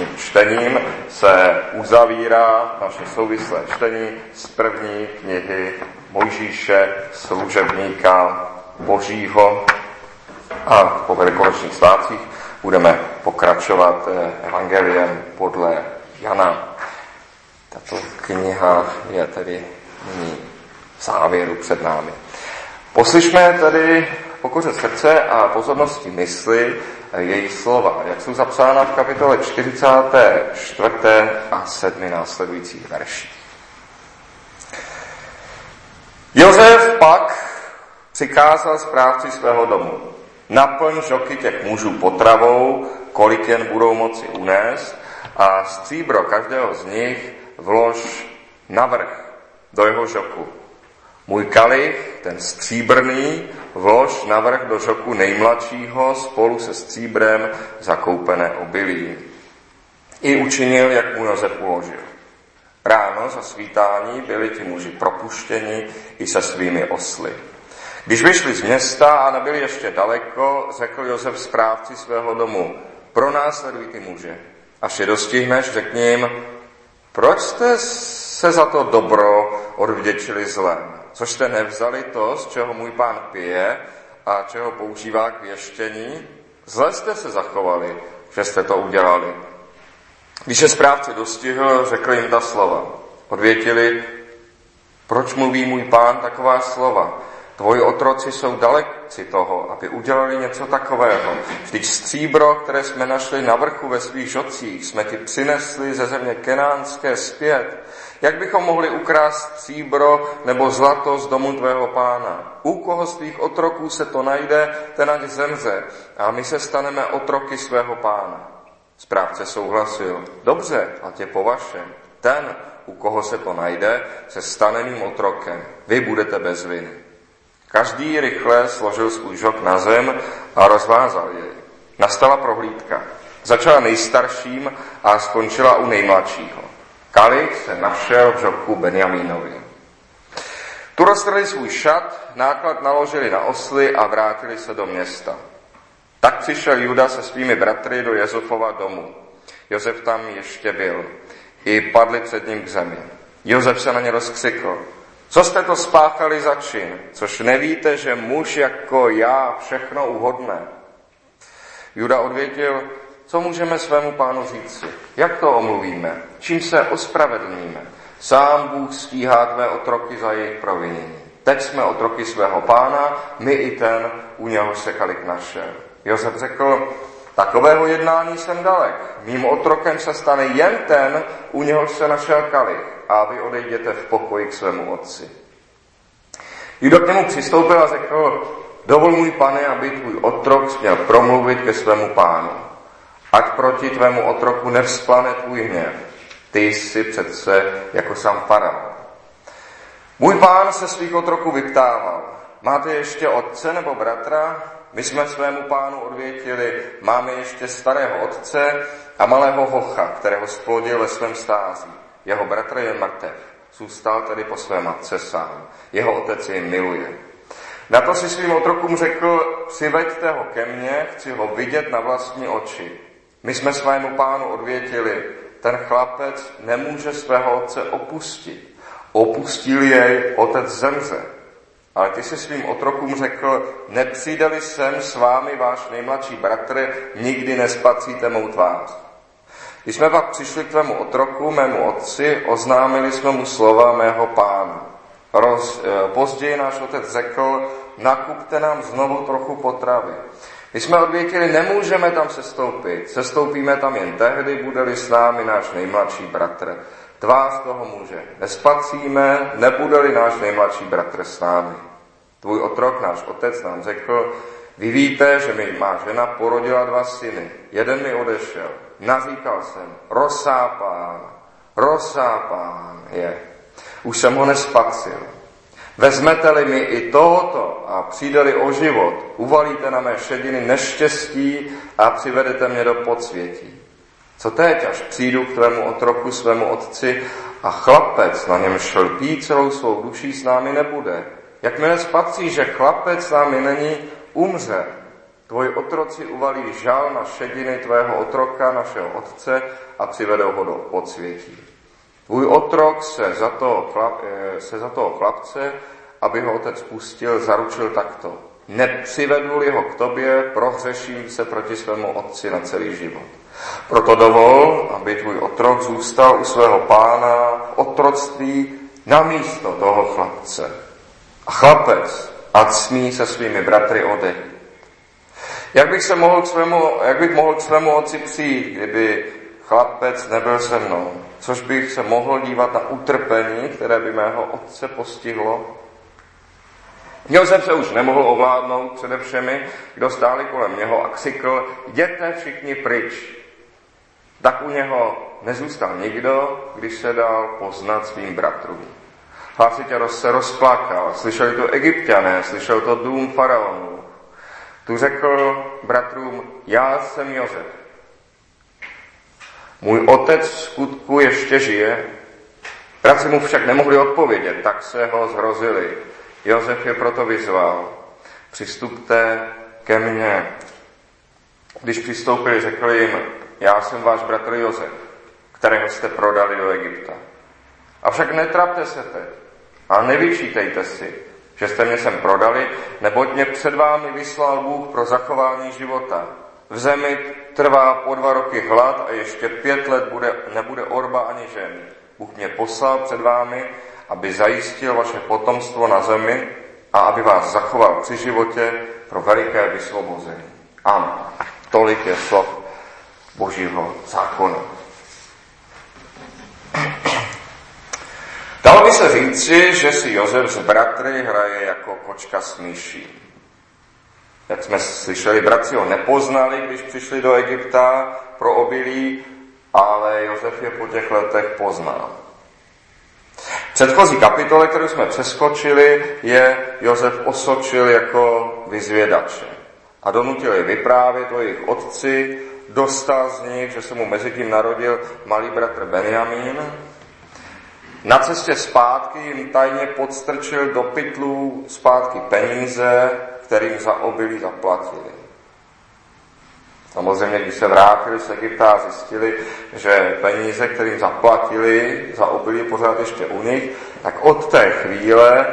dnešním čtením se uzavírá naše souvislé čtení z první knihy Mojžíše, služebníka Božího. A po velikonočních svátcích budeme pokračovat eh, evangeliem podle Jana. Tato kniha je tedy nyní v závěru před námi. Poslyšme tedy pokoře srdce a pozornosti mysli její slova, jak jsou zapsána v kapitole 44. a 7. následujících verších. Josef pak přikázal správci svého domu. Naplň žoky těch mužů potravou, kolik jen budou moci unést, a stříbro každého z nich vlož navrh do jeho žoku. Můj kalich, ten stříbrný, vlož navrh do žoku nejmladšího spolu se stříbrem zakoupené obilí. I učinil, jak mu Jozef uložil. Ráno za svítání byli ti muži propuštěni i se svými osly. Když vyšli z města a nebyli ještě daleko, řekl Josef správci svého domu, pronásleduj ty muže. Až je dostihneš, řekni jim, proč jste se za to dobro odvděčili zlem? Což jste nevzali to, z čeho můj pán pije a čeho používá k věštění, zle jste se zachovali, že jste to udělali. Když je správce dostihl, řekl jim ta slova. Odvětili, proč mluví můj pán taková slova? Tvoji otroci jsou daleci toho, aby udělali něco takového. Vždyť stříbro, které jsme našli na vrchu ve svých žocích, jsme ti přinesli ze země kenánské zpět. Jak bychom mohli ukrást stříbro nebo zlato z domu tvého pána? U koho z tvých otroků se to najde, ten ať zemře a my se staneme otroky svého pána. Správce souhlasil. Dobře, a tě po vašem. Ten, u koho se to najde, se stane mým otrokem. Vy budete bez viny. Každý rychle složil svůj žok na zem a rozvázal jej. Nastala prohlídka. Začala nejstarším a skončila u nejmladšího. Kalich se našel v žoku Benjamínovi. Tu roztrhli svůj šat, náklad naložili na osly a vrátili se do města. Tak přišel Juda se svými bratry do Jezofova domu. Josef tam ještě byl. I padli před ním k zemi. Josef se na ně rozkřikl. Co jste to spáchali za čin, což nevíte, že muž jako já všechno uhodne? Juda odvětil, co můžeme svému pánu říci? Jak to omluvíme? Čím se ospravedlníme? Sám Bůh stíhá tvé otroky za jejich provinění. Teď jsme otroky svého pána, my i ten, u něho se kalik našel. Josef řekl, takového jednání jsem dalek. Mým otrokem se stane jen ten, u něhož se našel kalich a vy odejděte v pokoji k svému otci. Judo k němu přistoupil a řekl, dovol můj pane, aby tvůj otrok směl promluvit ke svému pánu. Ať proti tvému otroku nevzplane tvůj hněv. Ty jsi přece jako sám faraon. Můj pán se svých otroků vyptával. Máte ještě otce nebo bratra? My jsme svému pánu odvětili, máme ještě starého otce a malého hocha, kterého splodil ve svém stází. Jeho bratr je mrtev. Zůstal tedy po své matce sám. Jeho otec jej miluje. Na to si svým otrokům řekl, přiveďte ho ke mně, chci ho vidět na vlastní oči. My jsme svému pánu odvětili, ten chlapec nemůže svého otce opustit. Opustil jej, otec zemře. Ale ty si svým otrokům řekl, nepřijde sem s vámi váš nejmladší bratr, nikdy nespacíte mou tvář. Když jsme pak přišli k tvému otroku, mému otci, oznámili jsme mu slova mého pána. Roz, eh, později náš otec řekl, nakupte nám znovu trochu potravy. My jsme odvětili, nemůžeme tam sestoupit. Sestoupíme tam jen tehdy, bude-li s námi náš nejmladší bratr. Tvář toho muže. Nespacíme, nebude-li náš nejmladší bratr s námi. Tvůj otrok, náš otec, nám řekl, vy víte, že mi má žena porodila dva syny. Jeden mi odešel. Nazýkal jsem, rozsápán, rozsápán je. Už jsem ho nespacil. Vezmete-li mi i tohoto a přijde-li o život, uvalíte na mé šediny neštěstí a přivedete mě do podsvětí. Co teď, až přijdu k tvému otroku, svému otci a chlapec, na něm šlpí celou svou duší, s námi nebude. Jakmile spací, že chlapec s námi není, umře. Tvoji otroci uvalí žal na šediny tvého otroka, našeho otce, a přivedou ho do podsvětí. Tvůj otrok se za, chlap, eh, se za toho chlapce, aby ho otec pustil, zaručil takto. Nepřivedu ho k tobě, prohřeším se proti svému otci na celý život. Proto dovol, aby tvůj otrok zůstal u svého pána v otroctví na místo toho chlapce. A chlapec, ať smí se svými bratry odejít. Jak bych, se mohl k svému, jak bych mohl k svému otci přijít, kdyby chlapec nebyl se mnou? Což bych se mohl dívat na utrpení, které by mého otce postihlo? jsem se už nemohl ovládnout přede všemi, kdo stáli kolem něho a křikl, jděte všichni pryč. Tak u něho nezůstal nikdo, když se dal poznat svým bratrům. Hlasitě se rozplakal, slyšeli to egyptiané, slyšel to dům faraonů. Tu řekl bratrům, já jsem Jozef. Můj otec v skutku ještě žije. Bratři mu však nemohli odpovědět, tak se ho zhrozili. Jozef je proto vyzval, přistupte ke mně. Když přistoupili, řekl jim, já jsem váš bratr Jozef, kterého jste prodali do Egypta. Avšak netrapte se teď a nevyčítejte si, že jste mě sem prodali, neboť mě před vámi vyslal Bůh pro zachování života. V zemi trvá po dva roky hlad a ještě pět let bude, nebude orba ani žen. Bůh mě poslal před vámi, aby zajistil vaše potomstvo na zemi a aby vás zachoval při životě pro veliké vysvobození. Ano, tolik je slov Božího zákona. Dalo by se říci, že si Jozef z bratry hraje jako kočka s myší. Jak jsme slyšeli, bratři ho nepoznali, když přišli do Egypta pro obilí, ale Jozef je po těch letech poznal. Předchozí kapitole, kterou jsme přeskočili, je Jozef osočil jako vyzvědače a donutil je vyprávět o jejich otci, dostal z nich, že se mu mezi tím narodil malý bratr Benjamín. Na cestě zpátky jim tajně podstrčil do pytlů zpátky peníze, kterým za obilí zaplatili. Samozřejmě, když se vrátili z Egypta a zjistili, že peníze, kterým zaplatili za obilí pořád ještě u nich, tak od té chvíle,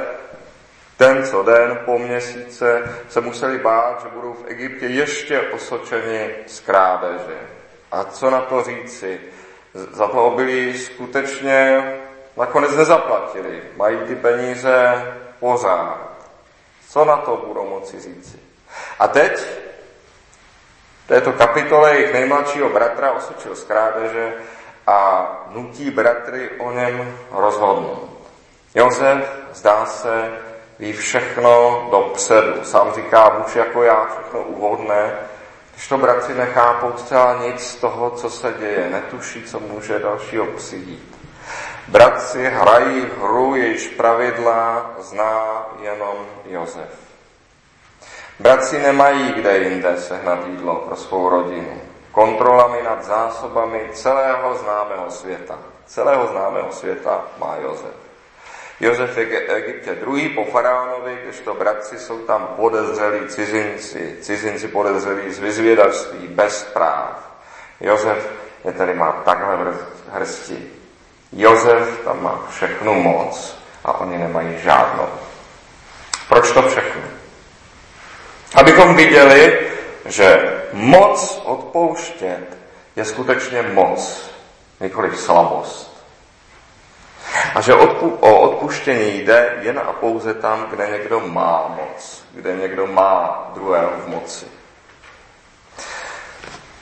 ten co den, po měsíce, se museli bát, že budou v Egyptě ještě osočeni z krádeže. A co na to říci? Za to obilí skutečně nakonec nezaplatili. Mají ty peníze pořád. Co na to budou moci říci? A teď této kapitole jejich nejmladšího bratra osočil z krádeže a nutí bratry o něm rozhodnout. Josef, zdá se, ví všechno dopředu. Sám říká, muž jako já, všechno úvodné, když to bratři nechápou zcela nic z toho, co se děje, netuší, co může dalšího přijít. Bratři hrají hru, jejíž pravidla zná jenom Josef. Bratři nemají kde jinde sehnat jídlo pro svou rodinu. Kontrolami nad zásobami celého známého světa. Celého známého světa má Jozef. Jozef je v Egyptě druhý po faraonovi, to bratři jsou tam podezřelí cizinci, cizinci podezřelí z vyzvědačství, bez práv. Jozef je tedy má takhle v hrsti. Jozef tam má všechnu moc a oni nemají žádnou. Proč to všechno? Abychom viděli, že moc odpouštět je skutečně moc, nikoliv slabost. A že odpu- o odpuštění jde jen a pouze tam, kde někdo má moc, kde někdo má druhého v moci.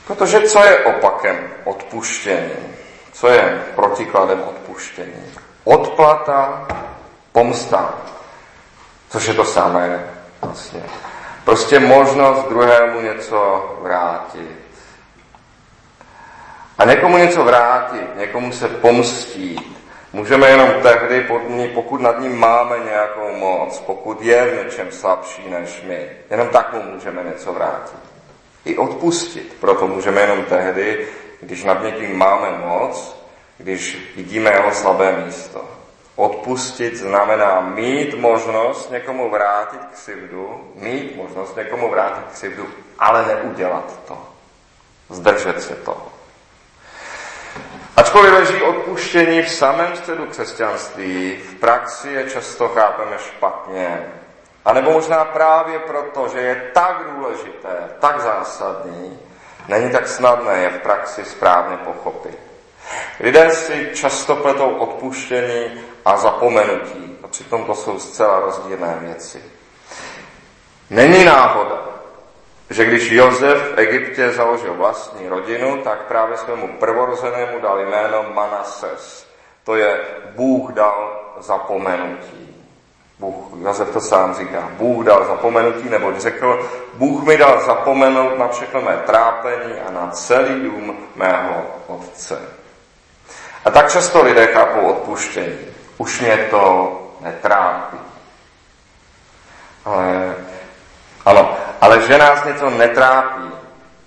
Protože co je opakem odpuštění? Co je protikladem odpuštění? Odplata, pomsta, což je to samé vlastně. Prostě možnost druhému něco vrátit. A někomu něco vrátit, někomu se pomstít, můžeme jenom tehdy, pokud nad ním máme nějakou moc, pokud je v něčem slabší než my. Jenom tak mu můžeme něco vrátit. I odpustit. Proto můžeme jenom tehdy, když nad někým máme moc, když vidíme jeho slabé místo. Odpustit znamená mít možnost někomu vrátit křivdu, mít možnost někomu vrátit křivdu ale neudělat to. Zdržet se toho. Ačkoliv leží odpuštění v samém středu křesťanství, v praxi je často chápeme špatně. A nebo možná právě proto, že je tak důležité, tak zásadní, není tak snadné je v praxi správně pochopit. Lidé si často pletou odpuštění a zapomenutí. A přitom to jsou zcela rozdílné věci. Není náhoda, že když Josef v Egyptě založil vlastní rodinu, tak právě svému prvorozenému dal jméno Manases. To je Bůh dal zapomenutí. Bůh, Josef to sám říká, Bůh dal zapomenutí, nebo řekl, Bůh mi dal zapomenout na všechno mé trápení a na celý dům mého otce. A tak často lidé chápou odpuštění. Už mě to netrápí. Ale, ano, ale že nás něco netrápí,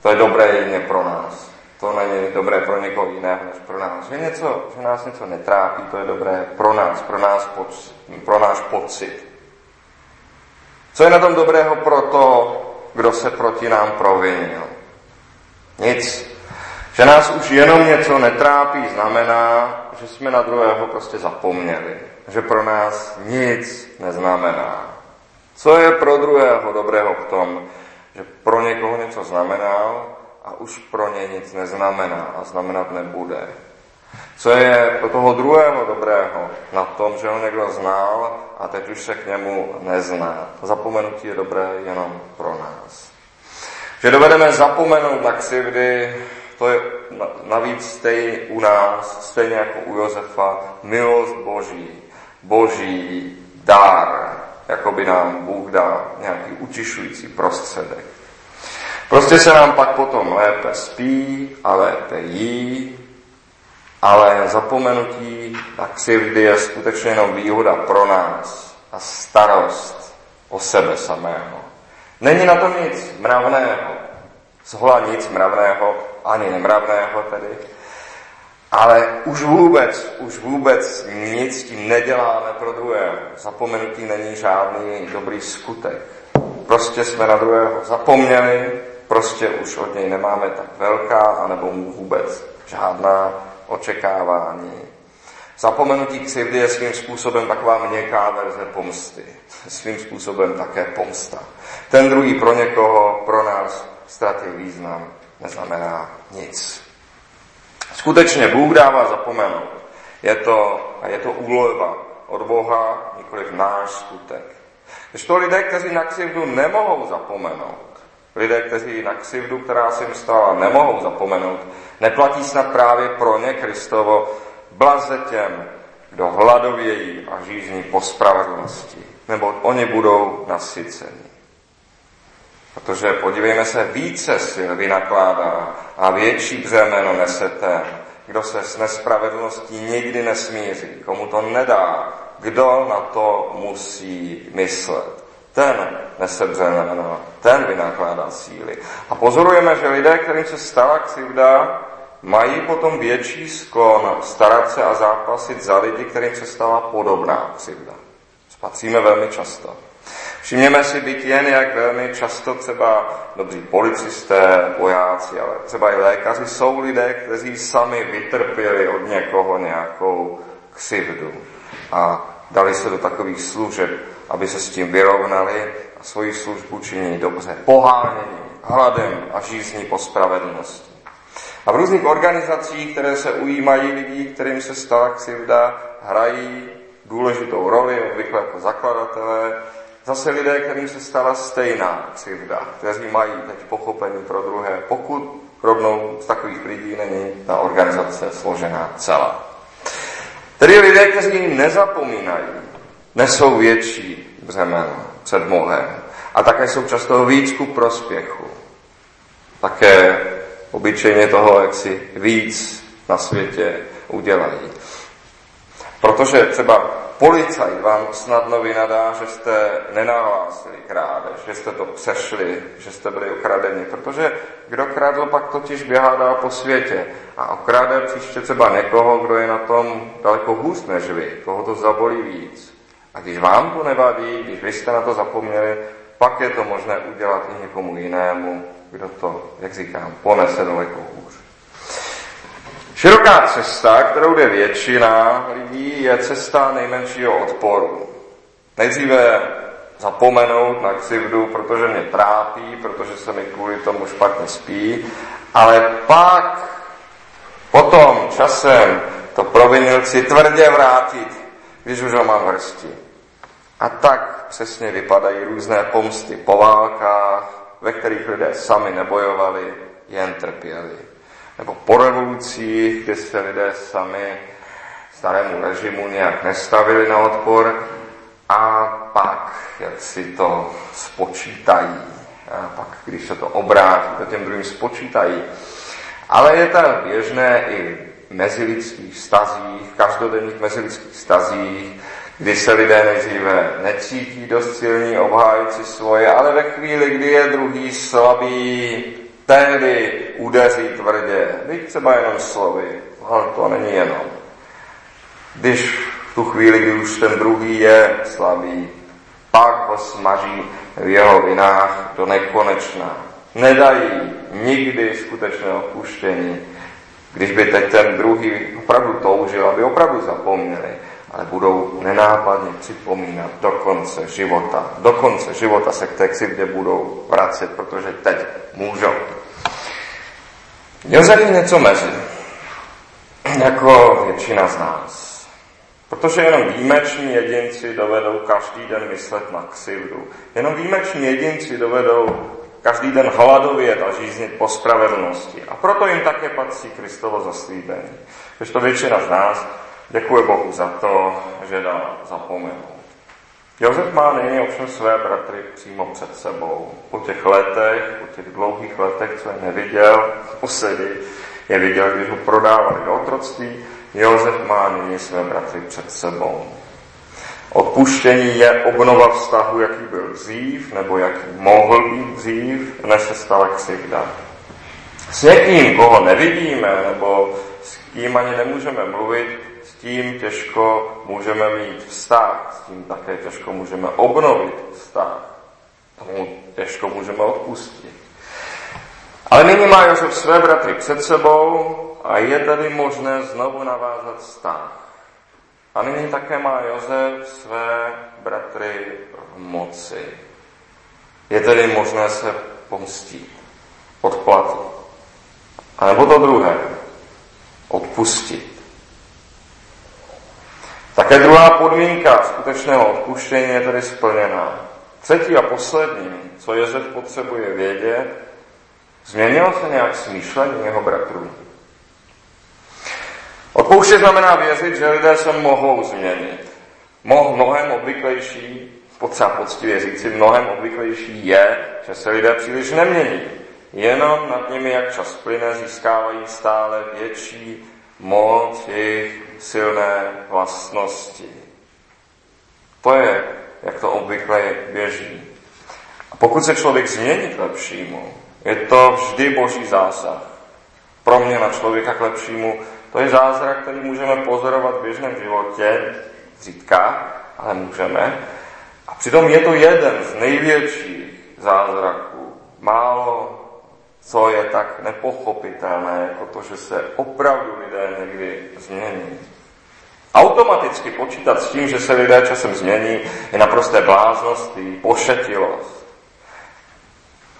to je dobré jedině pro nás. To není dobré pro někoho jiného než pro nás. Že, něco, že nás něco netrápí, to je dobré pro nás, pro, nás pocit, pro náš pocit. Co je na tom dobrého pro to, kdo se proti nám provinil? Nic. Že nás už jenom něco netrápí, znamená, že jsme na druhého prostě zapomněli. Že pro nás nic neznamená. Co je pro druhého dobrého v tom, že pro někoho něco znamená a už pro ně nic neznamená a znamenat nebude. Co je pro toho druhého dobrého na tom, že ho někdo znal a teď už se k němu nezná. Zapomenutí je dobré jenom pro nás. Že dovedeme zapomenout na křivdy, to je navíc stejně u nás, stejně jako u Josefa, milost Boží, Boží dar, jako by nám Bůh dal nějaký utišující prostředek. Prostě se nám pak potom lépe spí a lépe jí, ale zapomenutí na křivdy je skutečně jenom výhoda pro nás a starost o sebe samého. Není na tom nic mravného, zhola nic mravného, ani nemravného tedy, ale už vůbec, už vůbec nic tím neděláme pro druhého. Zapomenutí není žádný dobrý skutek. Prostě jsme na druhého zapomněli, prostě už od něj nemáme tak velká, anebo mu vůbec žádná očekávání. Zapomenutí křivdy je svým způsobem taková měkká verze pomsty. Svým způsobem také pomsta. Ten druhý pro někoho, pro nás ztratil význam, neznamená nic. Skutečně Bůh dává zapomenout. Je to, a je to úleva od Boha, nikoliv náš skutek. Když to lidé, kteří na křivdu nemohou zapomenout, lidé, kteří na křivdu, která se jim stala, nemohou zapomenout, neplatí snad právě pro ně Kristovo blaze těm, kdo hladovějí a žízní po spravedlnosti, nebo oni budou nasyceni. Protože podívejme se, více sil vynakládá a větší břemeno nese ten, kdo se s nespravedlností nikdy nesmíří, komu to nedá, kdo na to musí myslet. Ten nese břemeno, ten vynakládá síly. A pozorujeme, že lidé, kterým se stala křivda, mají potom větší sklon starat se a zápasit za lidi, kterým se stala podobná křivda. Spacíme velmi často. Všimněme si být jen, jak velmi často třeba dobří policisté, vojáci, ale třeba i lékaři jsou lidé, kteří sami vytrpěli od někoho nějakou křivdu a dali se do takových služeb, aby se s tím vyrovnali a svoji službu činí dobře, pohánění, hladem a žízní po spravedlnosti. A v různých organizacích, které se ujímají lidí, kterým se stala křivda, hrají důležitou roli, obvykle jako zakladatelé, Zase lidé, kterým se stala stejná křivda, kteří mají teď pochopení pro druhé, pokud rovnou z takových lidí není ta organizace složená celá. Tedy lidé, kteří nezapomínají, nesou větší břemeno před Bohem a také jsou často víc ku prospěchu. Také obyčejně toho, jak si víc na světě udělají. Protože třeba Policajt vám snadno vynadá, že jste nenahlásili krádež, že jste to přešli, že jste byli ukradeni, protože kdo kradl, pak totiž běhá dál po světě a okrade příště třeba někoho, kdo je na tom daleko hůř než vy, koho to zabolí víc. A když vám to nevadí, když vy jste na to zapomněli, pak je to možné udělat i někomu jinému kdo to, jak říkám, ponese daleko hůř. Široká cesta, kterou jde většina lidí, je cesta nejmenšího odporu. Nejdříve zapomenout na křivdu, protože mě trápí, protože se mi kvůli tomu špatně spí, ale pak potom časem to provinilci tvrdě vrátit, když už ho mám hrsti. A tak přesně vypadají různé pomsty po válkách, ve kterých lidé sami nebojovali, jen trpěli. Nebo po revolucích, kde se lidé sami starému režimu nějak nestavili na odpor a pak, jak si to spočítají, a pak, když se to obrátí, to těm druhým spočítají. Ale je to běžné i v mezilidských stazích, každodenních mezilidských stazích, kdy se lidé nejdříve necítí dost silní, obhájící svoje, ale ve chvíli, kdy je druhý slabý, tehdy udeří tvrdě, byť třeba jenom slovy, ale to není jenom. Když v tu chvíli, kdy už ten druhý je slabý, pak ho smaží v jeho vinách do nekonečna. Nedají nikdy skutečné odpuštění, když by teď ten druhý opravdu toužil, aby opravdu zapomněli ale budou nenápadně připomínat do konce života. Do konce života se k té křivdě budou vracet, protože teď můžou. Josef je něco mezi, jako většina z nás. Protože jenom výjimeční jedinci dovedou každý den myslet na křivdu. Jenom výjimeční jedinci dovedou každý den hladovět a žíznit po spravedlnosti. A proto jim také patří Kristovo zaslíbení. Když to většina z nás Děkuji Bohu za to, že dá zapomenout. Josef má nyní ovšem své bratry přímo před sebou. Po těch letech, po těch dlouhých letech, co je neviděl, posedy, je viděl, když ho prodávali do otroctví, Josef má nyní své bratry před sebou. Odpuštění je obnova vztahu, jaký byl dřív, nebo jaký mohl být dřív, než se stala křivda. S někým, koho nevidíme, nebo s kým ani nemůžeme mluvit, tím těžko můžeme mít vztah, s tím také těžko můžeme obnovit vztah. Tomu těžko můžeme odpustit. Ale nyní má Josef své bratry před sebou a je tedy možné znovu navázat vztah. A nyní také má Josef své bratry v moci. Je tedy možné se pomstit, odplatit. A nebo to druhé, odpustit. Také druhá podmínka skutečného odpuštění je tedy splněná. Třetí a poslední, co Jezef potřebuje vědět, změnilo se nějak smýšlení jeho bratrů. Odpouštět znamená věřit, že lidé se mohou změnit. Moh, mnohem obvyklejší, potřeba poctivě říci, mnohem obvyklejší je, že se lidé příliš nemění. Jenom nad nimi, jak čas plyne, získávají stále větší moc jejich silné vlastnosti. To je, jak to obvykle běží. A pokud se člověk změní k lepšímu, je to vždy boží zásah. Pro mě na člověka k lepšímu, to je zázrak, který můžeme pozorovat v běžném životě, zřídka, ale můžeme. A přitom je to jeden z největších zázraků. Málo co je tak nepochopitelné, jako to, že se opravdu lidé někdy změní. Automaticky počítat s tím, že se lidé časem změní, je naprosté bláznosti, pošetilost.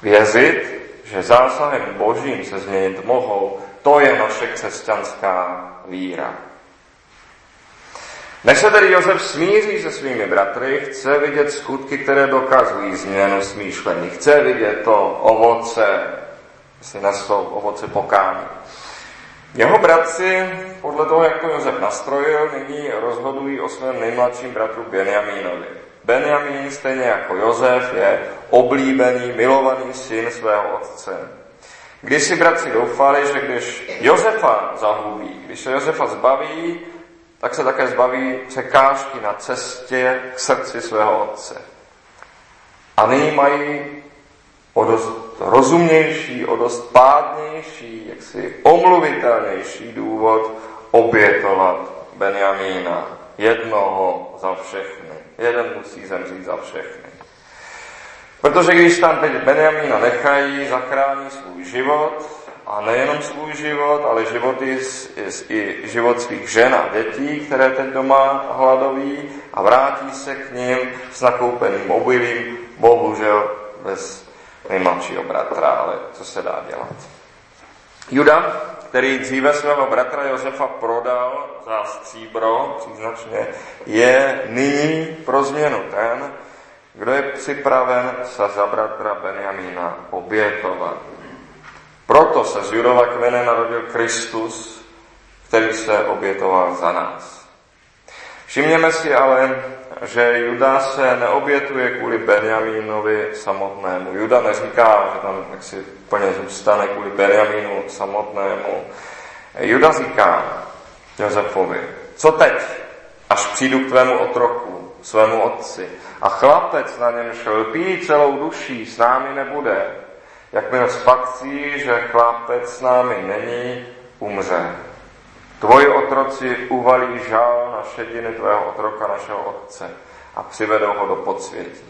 Věřit, že zásahem božím se změnit mohou, to je naše křesťanská víra. Než se tedy Josef smíří se svými bratry, chce vidět skutky, které dokazují změnu smýšlení. Chce vidět to ovoce si nesou ovoce pokání. Jeho bratři, podle toho, jak to Josef nastrojil, nyní rozhodují o svém nejmladším bratru Benjamínovi. Benjamín, stejně jako Josef, je oblíbený, milovaný syn svého otce. Když si bratři doufali, že když Josefa zahubí, když se Josefa zbaví, tak se také zbaví překážky na cestě k srdci svého otce. A nyní mají o dost rozumnější, o dost pádnější, jaksi omluvitelnější důvod obětovat Benjamína. Jednoho za všechny. Jeden musí zemřít za všechny. Protože když tam teď Benjamína nechají, zachrání svůj život, a nejenom svůj život, ale život i, i život svých žen a dětí, které teď doma hladoví a vrátí se k ním s nakoupeným obilím, bohužel bez nejmladšího bratra, ale co se dá dělat. Juda, který dříve svého bratra Josefa prodal za stříbro, příznačně, je nyní pro změnu ten, kdo je připraven se za bratra Benjamína obětovat. Proto se z Judova kmene narodil Kristus, který se obětoval za nás. Všimněme si ale, že Juda se neobětuje kvůli Benjamínovi samotnému. Juda neříká, že tam jak si úplně zůstane kvůli Benjamínu samotnému. Juda říká Josefovi, co teď, až přijdu k tvému otroku, svému otci, a chlapec na něm šlpí celou duší, s námi nebude, Jakmile spatří, že chlapec s námi není, umře. Tvoji otroci uvalí žal na šediny tvého otroka, našeho otce a přivedou ho do podsvětí.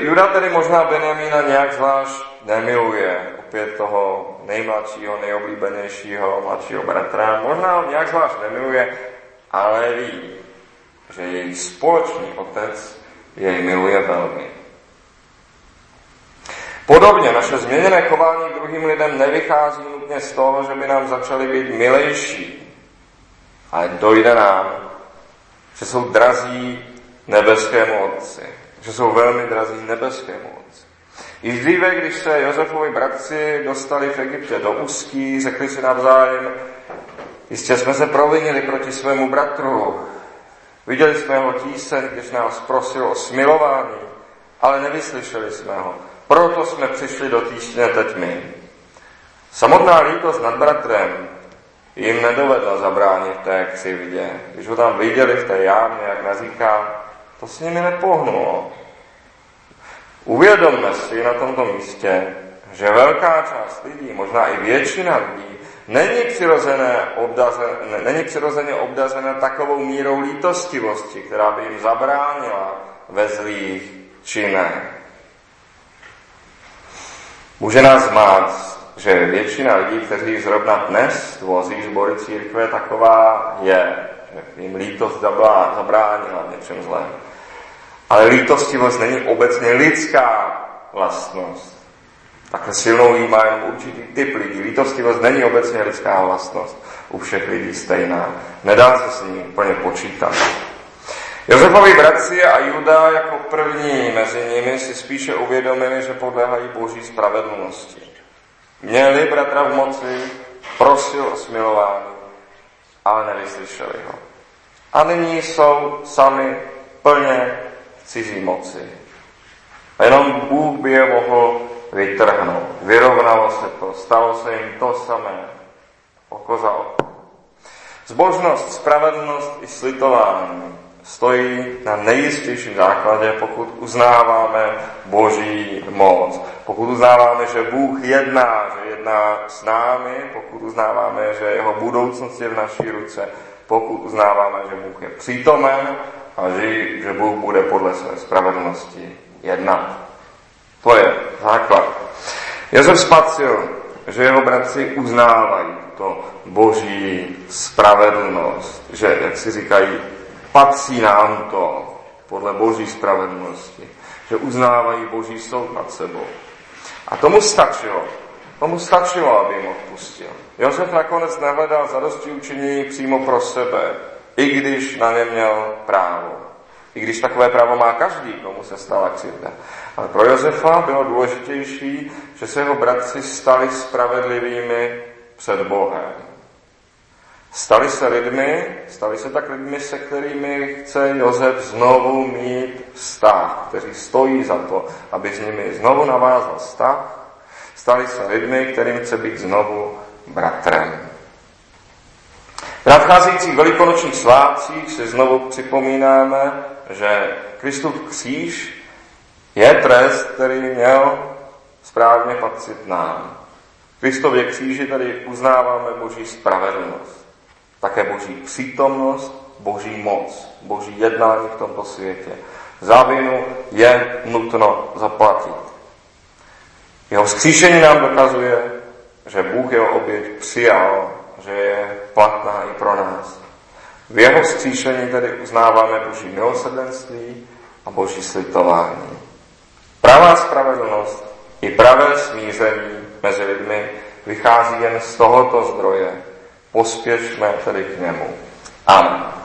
Juda tedy možná Benjamína nějak zvlášť nemiluje, opět toho nejmladšího, nejoblíbenějšího mladšího bratra. Možná ho nějak zvlášť nemiluje, ale ví, že její společný otec jej miluje velmi. Podobně naše změněné chování k druhým lidem nevychází nutně z toho, že by nám začaly být milejší, ale dojde nám, že jsou drazí nebeskému Otci, že jsou velmi drazí nebeskému Otci. Již dříve, když se Josefovi bratři dostali v Egyptě do úzký, řekli si navzájem, jistě jsme se provinili proti svému bratru, viděli jsme jeho tíseň, když nás prosil o smilování, ale nevyslyšeli jsme ho. Proto jsme přišli do teď my. Samotná lítost nad bratrem jim nedovedla zabránit té křivdě. Když ho tam viděli v té jámě, jak nazíká, to s nimi nepohnulo. Uvědomme si na tomto místě, že velká část lidí, možná i většina lidí, není, přirozené obdazen, není přirozeně obdařena takovou mírou lítostivosti, která by jim zabránila ve zlých činech. Může nás zmát, že většina lidí, kteří zrovna dnes tvoří sbory církve, taková je, že jim lítost zabránila něčem zlém. Ale lítostivost není obecně lidská vlastnost. Takhle silnou jí má jen určitý typ lidí. Lítostivost není obecně lidská vlastnost. U všech lidí stejná. Nedá se s ní úplně počítat. Josefovi bratři a Juda jako první mezi nimi si spíše uvědomili, že podléhají boží spravedlnosti. Měli bratra v moci, prosil o smilování, ale nevyslyšeli ho. A nyní jsou sami plně v cizí moci. A jenom Bůh by je mohl vytrhnout. Vyrovnalo se to, stalo se jim to samé, oko za oko. Zbožnost, spravedlnost i slitování stojí na nejistějším základě, pokud uznáváme Boží moc. Pokud uznáváme, že Bůh jedná, že jedná s námi, pokud uznáváme, že jeho budoucnost je v naší ruce, pokud uznáváme, že Bůh je přítomen a že, že Bůh bude podle své spravedlnosti jednat. To je základ. Josef spatřil, že jeho bratři uznávají to boží spravedlnost, že, jak si říkají, patří nám to podle boží spravedlnosti, že uznávají boží soud nad sebou. A tomu stačilo. Tomu stačilo, aby jim odpustil. Josef nakonec nehledal zadosti učinění přímo pro sebe, i když na ně měl právo. I když takové právo má každý, komu se stala křivda. Ale pro Josefa bylo důležitější, že se jeho bratři stali spravedlivými před Bohem. Stali se lidmi, stali se tak lidmi, se kterými chce Josef znovu mít vztah, kteří stojí za to, aby s nimi znovu navázal vztah. Stali se lidmi, kterým chce být znovu bratrem. V nadcházejících velikonočních svátcích si znovu připomínáme, že Kristův kříž je trest, který měl správně patřit nám. Kristově kříži tady uznáváme Boží spravedlnost také boží přítomnost, boží moc, boží jednání v tomto světě. Za vinu je nutno zaplatit. Jeho vzkříšení nám dokazuje, že Bůh jeho oběť přijal, že je platná i pro nás. V jeho vzkříšení tedy uznáváme boží milosrdenství a boží slitování. Pravá spravedlnost i pravé smíření mezi lidmi vychází jen z tohoto zdroje. Pospěšme tedy k němu. Amen.